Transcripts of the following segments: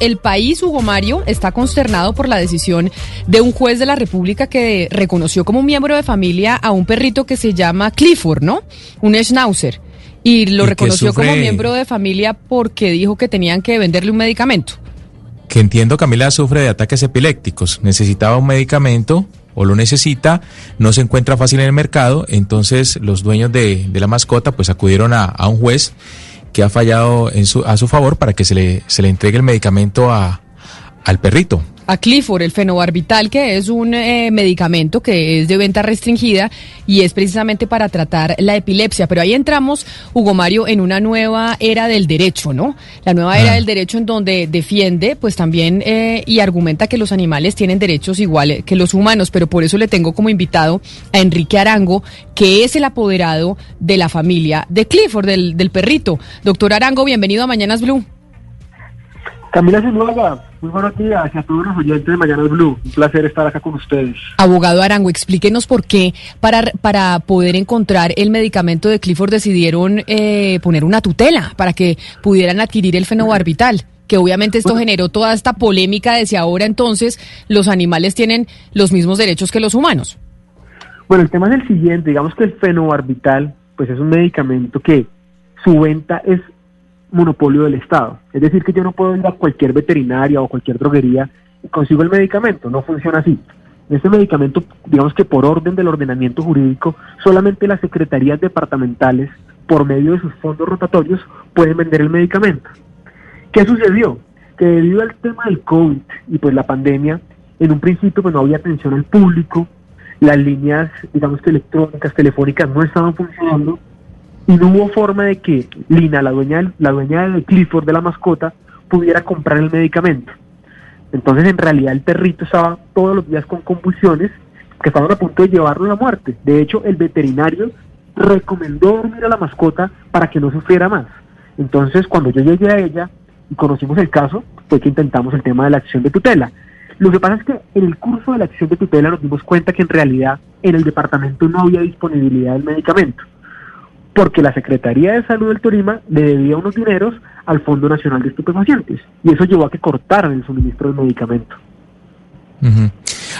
el país, Hugo Mario, está consternado por la decisión de un juez de la República que reconoció como miembro de familia a un perrito que se llama Clifford, ¿no? Un schnauzer. Y lo reconoció como miembro de familia porque dijo que tenían que venderle un medicamento. Que entiendo, Camila sufre de ataques epilépticos. Necesitaba un medicamento o lo necesita, no se encuentra fácil en el mercado, entonces los dueños de, la mascota pues acudieron a, a un juez que ha fallado en su, a su favor para que se le, se le entregue el medicamento a, al perrito a Clifford, el fenobarbital, que es un eh, medicamento que es de venta restringida y es precisamente para tratar la epilepsia. Pero ahí entramos, Hugo Mario, en una nueva era del derecho, ¿no? La nueva era ah. del derecho en donde defiende, pues también, eh, y argumenta que los animales tienen derechos iguales que los humanos. Pero por eso le tengo como invitado a Enrique Arango, que es el apoderado de la familia de Clifford, del, del perrito. Doctor Arango, bienvenido a Mañanas Blue. Camila Zuluaga, muy buenos días a todos los oyentes de Mañana Blue. Un placer estar acá con ustedes. Abogado Arango, explíquenos por qué para, para poder encontrar el medicamento de Clifford decidieron eh, poner una tutela para que pudieran adquirir el fenobarbital. Que obviamente esto generó toda esta polémica de si ahora entonces los animales tienen los mismos derechos que los humanos. Bueno, el tema es el siguiente. Digamos que el fenobarbital, pues es un medicamento que su venta es monopolio del Estado. Es decir, que yo no puedo ir a cualquier veterinaria o cualquier droguería y consigo el medicamento. No funciona así. Este medicamento, digamos que por orden del ordenamiento jurídico, solamente las secretarías departamentales, por medio de sus fondos rotatorios, pueden vender el medicamento. ¿Qué sucedió? Que debido al tema del COVID y pues la pandemia, en un principio pues no había atención al público, las líneas, digamos que electrónicas, telefónicas no estaban funcionando y no hubo forma de que Lina, la dueña, la dueña de Clifford, de la mascota, pudiera comprar el medicamento. Entonces, en realidad, el perrito estaba todos los días con convulsiones que estaban a punto de llevarlo a la muerte. De hecho, el veterinario recomendó dormir a la mascota para que no sufriera más. Entonces, cuando yo llegué a ella y conocimos el caso, fue que intentamos el tema de la acción de tutela. Lo que pasa es que en el curso de la acción de tutela nos dimos cuenta que en realidad en el departamento no había disponibilidad del medicamento porque la Secretaría de Salud del Tolima le debía unos dineros al Fondo Nacional de Estupefacientes y eso llevó a que cortaran el suministro del medicamento.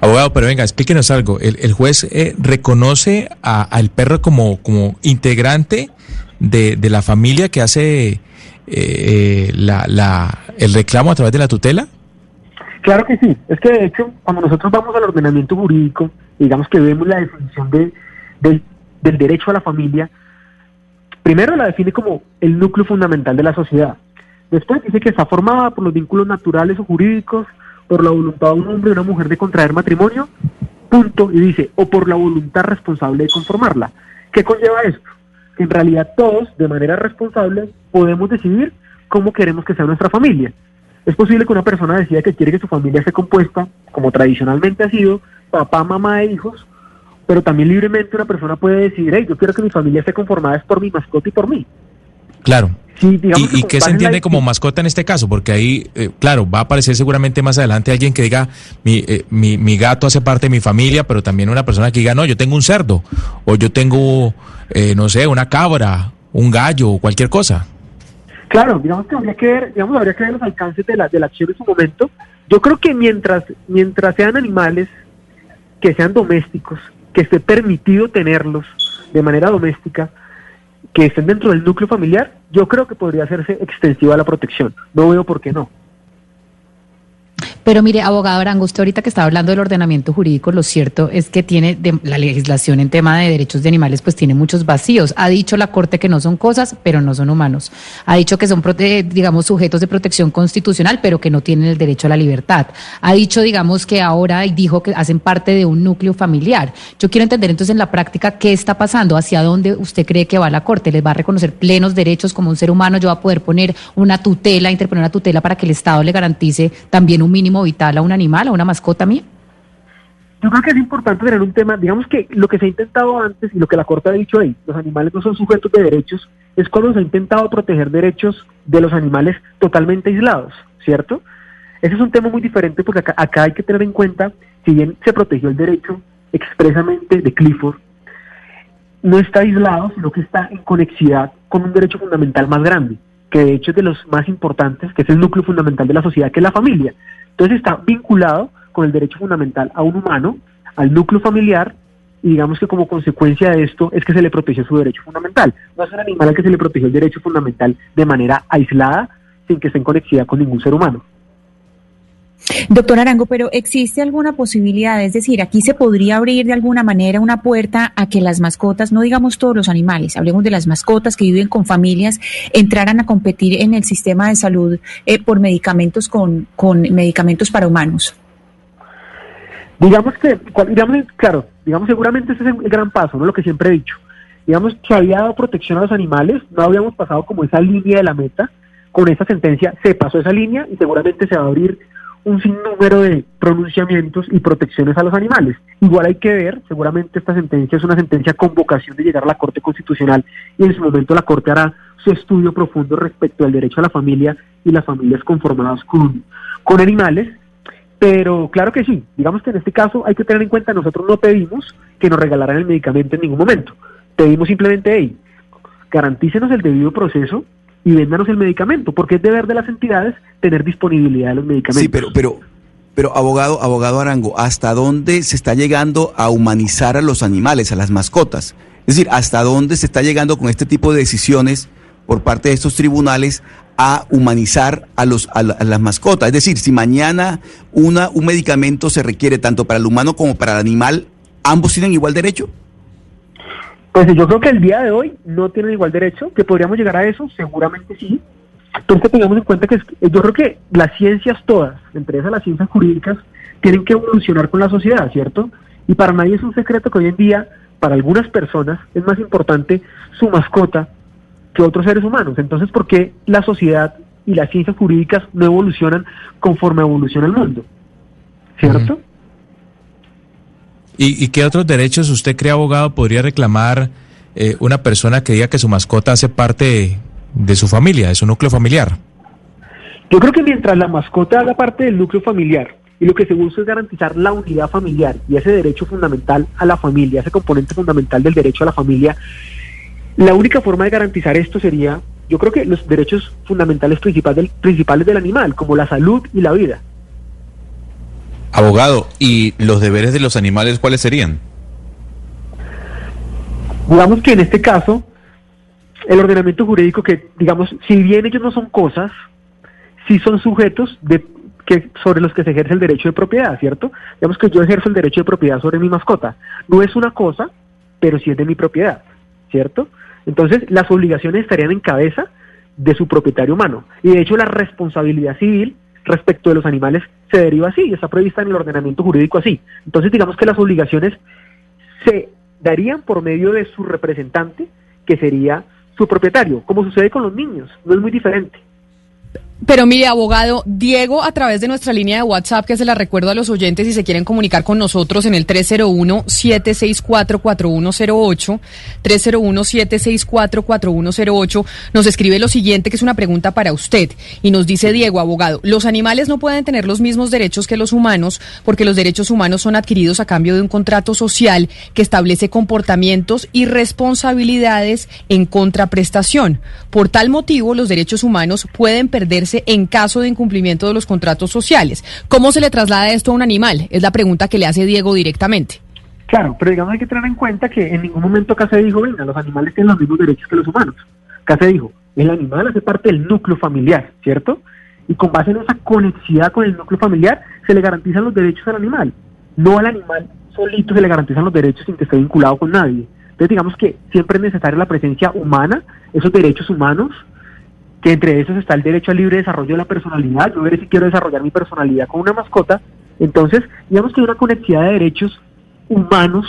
Abogado, pero venga, explíquenos algo. ¿El, juez eh, reconoce al perro como, como integrante de, la familia que hace eh, la, el reclamo a través de la tutela? Claro que sí. Es que de hecho, cuando nosotros vamos al ordenamiento jurídico, digamos que vemos la definición de, del derecho a la familia, Primero la define como el núcleo fundamental de la sociedad. Después dice que está formada por los vínculos naturales o jurídicos, por la voluntad de un hombre y una mujer de contraer matrimonio, punto, y dice, o por la voluntad responsable de conformarla. ¿Qué conlleva esto? Que en realidad todos, de manera responsable, podemos decidir cómo queremos que sea nuestra familia. Es posible que una persona decida que quiere que su familia esté compuesta, como tradicionalmente ha sido, papá, mamá e hijos, pero también libremente una persona puede decir, hey, yo quiero que mi familia esté conformada es por mi mascota y por mí. Claro. ¿Y, qué se entiende como mascota en este caso? Porque ahí, eh, claro, va a aparecer seguramente más adelante alguien que diga, mi, eh, mi, mi, gato hace parte de mi familia, pero también una persona que diga, no, yo tengo un cerdo, o yo tengo, eh, no sé, una cabra, un gallo, o cualquier cosa. Claro, digamos que habría que ver, digamos, habría que ver los alcances de la, de la acción en su momento. Yo creo que mientras, mientras sean animales que sean domésticos, que esté permitido tenerlos de manera doméstica, que estén dentro del núcleo familiar, yo creo que podría hacerse extensiva la protección. No veo por qué no. Pero mire, abogado Arango, usted ahorita que estaba hablando del ordenamiento jurídico, lo cierto es que tiene la legislación en tema de derechos de animales, pues tiene muchos vacíos. Ha dicho la Corte que no son cosas, pero no son humanos. Ha dicho que son, digamos, sujetos de protección constitucional, pero que no tienen el derecho a la libertad. Ha dicho, digamos, que ahora y dijo que hacen parte de un núcleo familiar. Yo quiero entender entonces en la práctica qué está pasando, hacia dónde usted cree que va la Corte. ¿Les va a reconocer plenos derechos como un ser humano? ¿Yo va a poder poner una tutela, interponer una tutela para que el Estado le garantice también un mínimo vital a un animal, a una mascota mía? Yo creo que es importante tener un tema, digamos que lo que se ha intentado antes y lo que la Corte ha dicho ahí, los animales no son sujetos de derechos, es cuando se ha intentado proteger derechos de los animales totalmente aislados, ¿cierto? Ese es un tema muy diferente porque acá, acá hay que tener en cuenta, si bien se protegió el derecho expresamente de Clifford, no está aislado, sino que está en conexidad con un derecho fundamental más grande, que de hecho es de los más importantes, que es el núcleo fundamental de la sociedad, que es la familia. Entonces está vinculado con el derecho fundamental a un humano, al núcleo familiar, y digamos que como consecuencia de esto es que se le protege su derecho fundamental. No es un animal al que se le protege el derecho fundamental de manera aislada, sin que esté en conexidad con ningún ser humano. Doctor Arango, pero ¿existe alguna posibilidad? Es decir, aquí se podría abrir de alguna manera una puerta a que las mascotas, no digamos todos los animales, hablemos de las mascotas que viven con familias, entraran a competir en el sistema de salud eh, por medicamentos con, con medicamentos para humanos. Digamos que, claro, digamos seguramente ese es el gran paso, ¿no? Lo que siempre he dicho. Digamos que había dado protección a los animales, no habíamos pasado como esa línea de la meta, con esta sentencia se pasó esa línea y seguramente se va a abrir un sinnúmero de pronunciamientos y protecciones a los animales. Igual hay que ver, seguramente esta sentencia es una sentencia con vocación de llegar a la Corte Constitucional y en su momento la Corte hará su estudio profundo respecto al derecho a la familia y las familias conformadas con, con animales. Pero claro que sí, digamos que en este caso hay que tener en cuenta, nosotros no pedimos que nos regalaran el medicamento en ningún momento. Pedimos simplemente, hey, garantícenos el debido proceso y véndanos el medicamento, porque es deber de las entidades tener disponibilidad de los medicamentos. Sí, pero, pero, pero abogado, abogado Arango, ¿hasta dónde se está llegando a humanizar a los animales, a las mascotas? Es decir, ¿hasta dónde se está llegando con este tipo de decisiones por parte de estos tribunales a humanizar a, los, a, las mascotas? Es decir, si mañana una, un medicamento se requiere tanto para el humano como para el animal, ¿ambos tienen igual derecho? Pues yo creo que el día de hoy no tienen igual derecho, que podríamos llegar a eso, seguramente sí, pero que tengamos en cuenta que yo creo que las ciencias todas, entre esas las ciencias jurídicas, tienen que evolucionar con la sociedad, ¿cierto? Y para nadie es un secreto que hoy en día, para algunas personas, es más importante su mascota que otros seres humanos. Entonces, ¿por qué la sociedad y las ciencias jurídicas no evolucionan conforme evoluciona el mundo? ¿Cierto? ¿Y, qué otros derechos usted cree, abogado, podría reclamar eh, una persona que diga que su mascota hace parte de, su familia, de su núcleo familiar? Yo creo que mientras la mascota haga parte del núcleo familiar y lo que se busca es garantizar la unidad familiar y ese derecho fundamental a la familia, ese componente fundamental del derecho a la familia, la única forma de garantizar esto sería, yo creo que los derechos fundamentales principales del, principales del animal, como la salud y la vida. Abogado, ¿y los deberes de los animales cuáles serían? Digamos que en este caso, el ordenamiento jurídico que, digamos, si bien ellos no son cosas, sí son sujetos de, que, sobre los que se ejerce el derecho de propiedad, ¿cierto? Digamos que yo ejerzo el derecho de propiedad sobre mi mascota. No es una cosa, pero sí es de mi propiedad, ¿cierto? Entonces, las obligaciones estarían en cabeza de su propietario humano. Y de hecho, la responsabilidad civil respecto de los animales se deriva así, está prevista en el ordenamiento jurídico así. Entonces digamos que las obligaciones se darían por medio de su representante, que sería su propietario, como sucede con los niños, no es muy diferente. Pero mire, abogado, Diego, a través de nuestra línea de WhatsApp, que se la recuerdo a los oyentes si se quieren comunicar con nosotros en el 301-764-4108, 301-764-4108, nos escribe lo siguiente, que es una pregunta para usted. Y nos dice Diego, abogado, los animales no pueden tener los mismos derechos que los humanos porque los derechos humanos son adquiridos a cambio de un contrato social que establece comportamientos y responsabilidades en contraprestación. Por tal motivo, los derechos humanos pueden perderse en caso de incumplimiento de los contratos sociales. ¿Cómo se le traslada esto a un animal? Es la pregunta que le hace Diego directamente. Claro, pero digamos hay que tener en cuenta que en ningún momento acá se dijo, venga, los animales tienen los mismos derechos que los humanos. Acá se dijo, el animal hace parte del núcleo familiar, ¿cierto? Y con base en esa conexidad con el núcleo familiar se le garantizan los derechos al animal. No al animal solito se le garantizan los derechos sin que esté vinculado con nadie. Entonces digamos que siempre es necesaria la presencia humana, esos derechos humanos, que entre esos está el derecho al libre desarrollo de la personalidad. Yo veré si quiero desarrollar mi personalidad con una mascota. Entonces, digamos que hay una conectividad de derechos humanos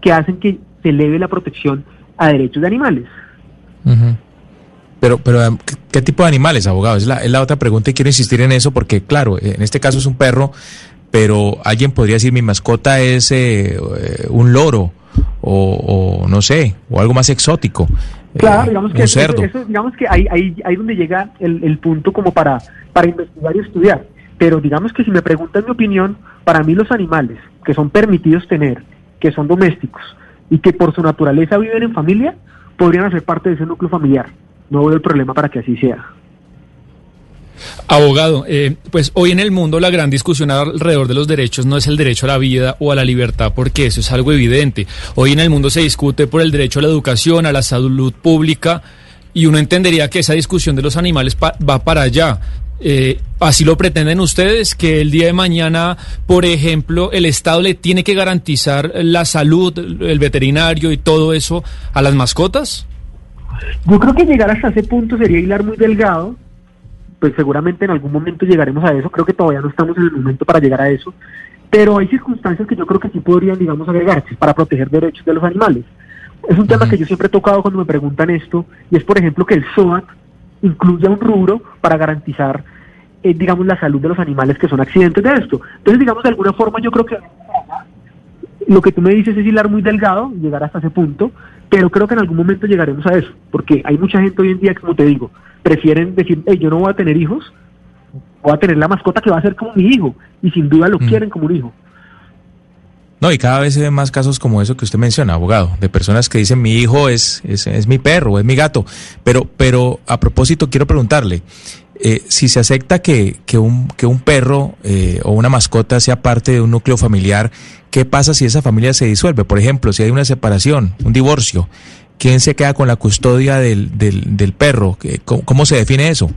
que hacen que se eleve la protección a derechos de animales. Pero, pero em, ¿qué, tipo de animales, abogado? Es la, es la otra pregunta y quiero insistir en eso porque, claro, en este caso es un perro, pero alguien podría decir mi mascota es eh, eh, un loro o, no sé, o algo más exótico. Claro, digamos que, eso, digamos que ahí, ahí, ahí donde llega el, el, punto como para, para investigar y estudiar. Pero digamos que si me preguntan mi opinión, para mí los animales que son permitidos tener, que son domésticos y que por su naturaleza viven en familia, podrían hacer parte de ese núcleo familiar. No veo el problema para que así sea. Abogado, eh, pues hoy en el mundo la gran discusión alrededor de los derechos no es el derecho a la vida o a la libertad, porque eso es algo evidente. Hoy en el mundo se discute por el derecho a la educación, a la salud pública, y uno entendería que esa discusión de los animales va para allá. Eh, ¿Así lo pretenden ustedes? ¿Que el día de mañana, por ejemplo, el Estado le tiene que garantizar la salud, el veterinario y todo eso a las mascotas? Yo creo que llegar hasta ese punto sería hilar muy delgado. Pues seguramente en algún momento llegaremos a eso. Creo que todavía no estamos en el momento para llegar a eso. Pero hay circunstancias que yo creo que sí podrían, digamos, agregarse para proteger derechos de los animales. Es un tema que yo siempre he tocado cuando me preguntan esto, y es, por ejemplo, que el SOAT incluya un rubro para garantizar, eh, digamos, la salud de los animales que son accidentes de esto. Entonces, digamos, de alguna forma yo creo que lo que tú me dices es hilar muy delgado, llegar hasta ese punto, pero creo que en algún momento llegaremos a eso, porque hay mucha gente hoy en día, como te digo, prefieren decir, hey, yo no voy a tener hijos, voy a tener la mascota que va a ser como mi hijo, y sin duda lo mm. quieren como un hijo. No, y cada vez se ven más casos como eso que usted menciona, abogado, de personas que dicen mi hijo es, es, es mi perro, es mi gato. Pero, pero a propósito, quiero preguntarle, eh, si se acepta que, que, un, que un perro eh, o una mascota sea parte de un núcleo familiar, ¿qué pasa si esa familia se disuelve? Por ejemplo, si hay una separación, un divorcio, ¿quién se queda con la custodia del, del, del perro? ¿Cómo, se define eso?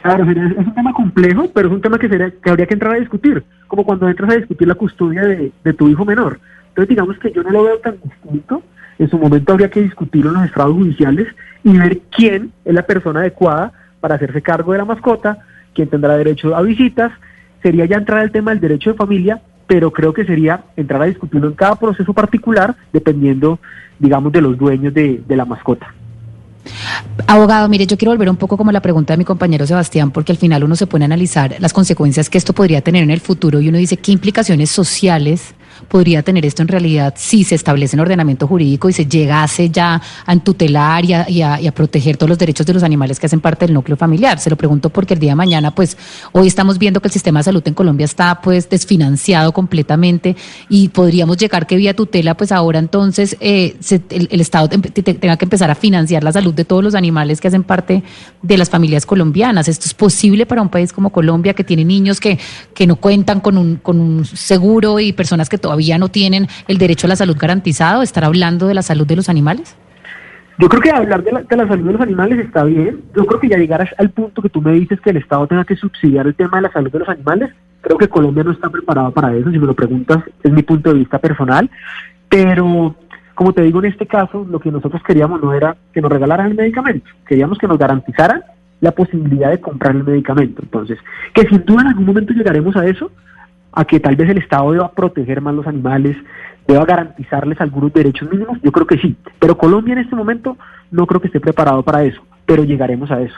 Claro, es un tema complejo, pero es un tema que, sería, que habría que entrar a discutir como cuando entras a discutir la custodia de, tu hijo menor. Entonces digamos que yo no lo veo tan distinto. En su momento habría que discutirlo en los estados judiciales y ver quién es la persona adecuada para hacerse cargo de la mascota, quién tendrá derecho a visitas. Sería ya entrar al tema del derecho de familia, pero creo que sería entrar a discutirlo en cada proceso particular, dependiendo, digamos, de los dueños de, de la mascota. Abogado, mire, yo quiero volver un poco como la pregunta de mi compañero Sebastián, porque al final uno se pone a analizar las consecuencias que esto podría tener en el futuro y uno dice qué implicaciones sociales podría tener esto en realidad si se establece en ordenamiento jurídico y se llegase ya a tutelar y a, proteger todos los derechos de los animales que hacen parte del núcleo familiar. Se lo pregunto porque el día de mañana, pues hoy estamos viendo que el sistema de salud en Colombia está pues desfinanciado completamente y podríamos llegar que vía tutela, pues ahora entonces eh, el, Estado tenga que empezar a financiar la salud de todos los animales que hacen parte de las familias colombianas. ¿Esto es posible para un país como Colombia que tiene niños que, que no cuentan con un, con un seguro y personas que todavía no tienen el derecho a la salud garantizado? ¿Estar hablando de la salud de los animales? Yo creo que hablar de la, salud de los animales está bien. Yo creo que ya llegar al punto que tú me dices que el Estado tenga que subsidiar el tema de la salud de los animales, creo que Colombia no está preparado para eso. Si me lo preguntas, es mi punto de vista personal. Pero, como te digo, en este caso, lo que nosotros queríamos no era que nos regalaran el medicamento, queríamos que nos garantizaran la posibilidad de comprar el medicamento. Entonces, que sin duda en algún momento llegaremos a eso, a que tal vez el Estado deba proteger más los animales, deba garantizarles algunos derechos mínimos? Yo creo que sí, pero Colombia en este momento no creo que esté preparado para eso, pero llegaremos a eso.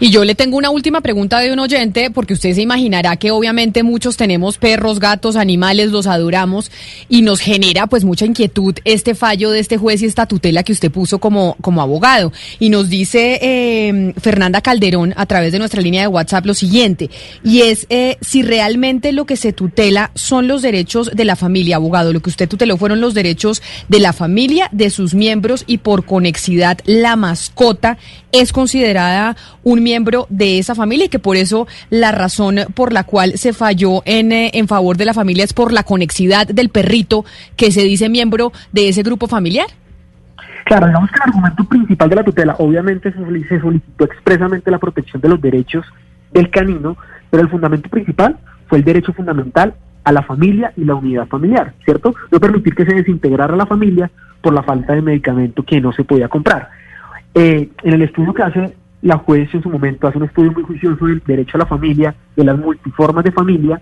Y yo le tengo una última pregunta de un oyente, porque usted se imaginará que obviamente muchos tenemos perros, gatos, animales, los adoramos y nos genera pues mucha inquietud este fallo de este juez y esta tutela que usted puso como, como abogado. Y nos dice eh, Fernanda Calderón a través de nuestra línea de WhatsApp lo siguiente, y es eh, si realmente lo que se tutela son los derechos de la familia, abogado, lo que usted tuteló fueron los derechos de la familia, de sus miembros y por conexidad la mascota es considerada un miembro de esa familia y que por eso la razón por la cual se falló en, eh, en favor de la familia es por la conexidad del perrito que se dice miembro de ese grupo familiar. Claro, digamos que el argumento principal de la tutela, obviamente se solicitó expresamente la protección de los derechos del canino, pero el fundamento principal fue el derecho fundamental a la familia y la unidad familiar, ¿cierto? No permitir que se desintegrara la familia por la falta de medicamento que no se podía comprar. Eh, en el estudio que hace la juez en su momento hace un estudio muy juicioso del derecho a la familia, de las multiformas de familia,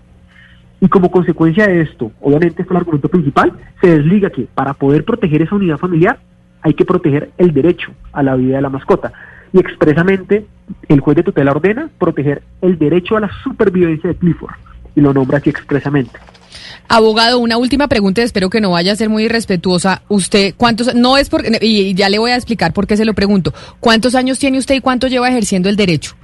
y como consecuencia de esto, obviamente este es el argumento principal, se desliga que para poder proteger esa unidad familiar hay que proteger el derecho a la vida de la mascota. Y expresamente el juez de tutela ordena proteger el derecho a la supervivencia de Clifford, y lo nombra aquí expresamente. Abogado, una última pregunta, espero que no vaya a ser muy irrespetuosa. Usted, ¿cuántos, no es porque, y ya le voy a explicar por qué se lo pregunto, ¿cuántos años tiene usted y cuánto lleva ejerciendo el derecho?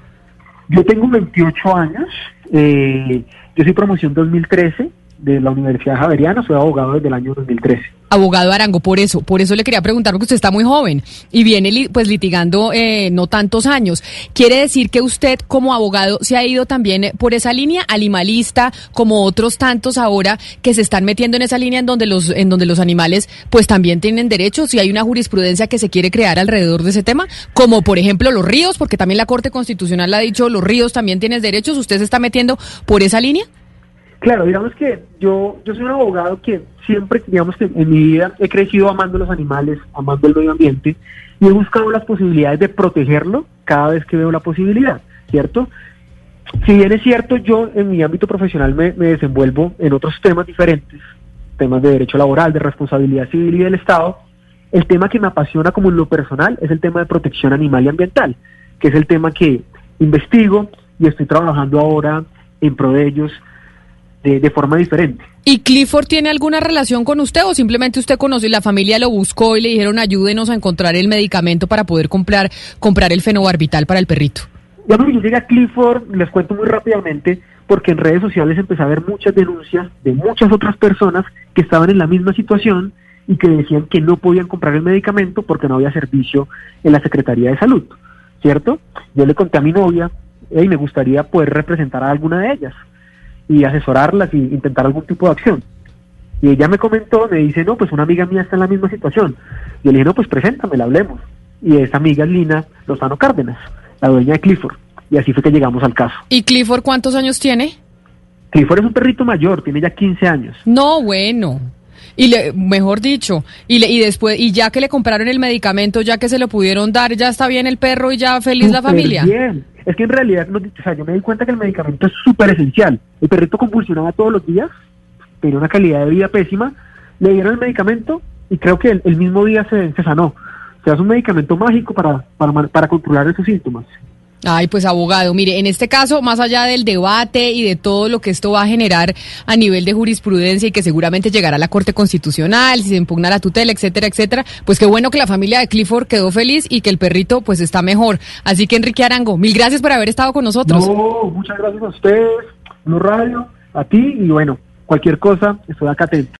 Yo tengo 28 años, eh, yo soy promoción 2013, de la Universidad Javeriana, soy abogado desde el año 2013. Abogado Arango, por eso, por eso le quería preguntar, porque usted está muy joven y viene pues litigando eh, no tantos años. ¿Quiere decir que usted como abogado se ha ido también eh, por esa línea animalista, como otros tantos ahora que se están metiendo en esa línea en donde los, en donde los animales pues también tienen derechos y hay una jurisprudencia que se quiere crear alrededor de ese tema? Como por ejemplo los ríos, porque también la Corte Constitucional ha dicho los ríos también tienen derechos. ¿Usted se está metiendo por esa línea? Claro, digamos que yo, yo soy un abogado que siempre, digamos que en mi vida he crecido amando los animales, amando el medio ambiente y he buscado las posibilidades de protegerlo cada vez que veo la posibilidad, ¿cierto? Si bien es cierto, yo en mi ámbito profesional me, me desenvuelvo en otros temas diferentes, temas de derecho laboral, de responsabilidad civil y del Estado, el tema que me apasiona como en lo personal es el tema de protección animal y ambiental, que es el tema que investigo y estoy trabajando ahora en pro de ellos de, de forma diferente. ¿Y Clifford tiene alguna relación con usted o simplemente usted conoció y la familia lo buscó y le dijeron ayúdenos a encontrar el medicamento para poder comprar, comprar el fenobarbital para el perrito? Cuando yo llegué a Clifford, les cuento muy rápidamente, porque en redes sociales empecé a ver muchas denuncias de muchas otras personas que estaban en la misma situación y que decían que no podían comprar el medicamento porque no había servicio en la Secretaría de Salud, ¿cierto? Yo le conté a mi novia, y me gustaría poder representar a alguna de ellas y asesorarlas y intentar algún tipo de acción. Y ella me comentó, me dice, no, pues una amiga mía está en la misma situación. Yo le dije, no, pues preséntamela, hablemos. Y esa amiga es Lina Lozano Cárdenas, la dueña de Clifford. Y así fue que llegamos al caso. ¿Y Clifford cuántos años tiene? Clifford es un perrito mayor, tiene ya 15 años. No, bueno. Y le, mejor dicho, y, le, y después, y ya que le compraron el medicamento, ya que se lo pudieron dar, ya está bien el perro y ya feliz la familia. Bien. Es que en realidad, no, o sea, yo me di cuenta que el medicamento es súper esencial. El perrito convulsionaba todos los días, tenía una calidad de vida pésima, le dieron el medicamento y creo que el, el mismo día se, se sanó. O sea, es un medicamento mágico para, para, para controlar esos síntomas. Ay, pues abogado, mire, en este caso, más allá del debate y de todo lo que esto va a generar a nivel de jurisprudencia y que seguramente llegará a la Corte Constitucional, si se impugna la tutela, etcétera, etcétera, pues qué bueno que la familia de Clifford quedó feliz y que el perrito pues está mejor. Así que Enrique Arango, mil gracias por haber estado con nosotros. No, muchas gracias a ustedes, Blue Radio, a ti y bueno, cualquier cosa, estoy acá atento.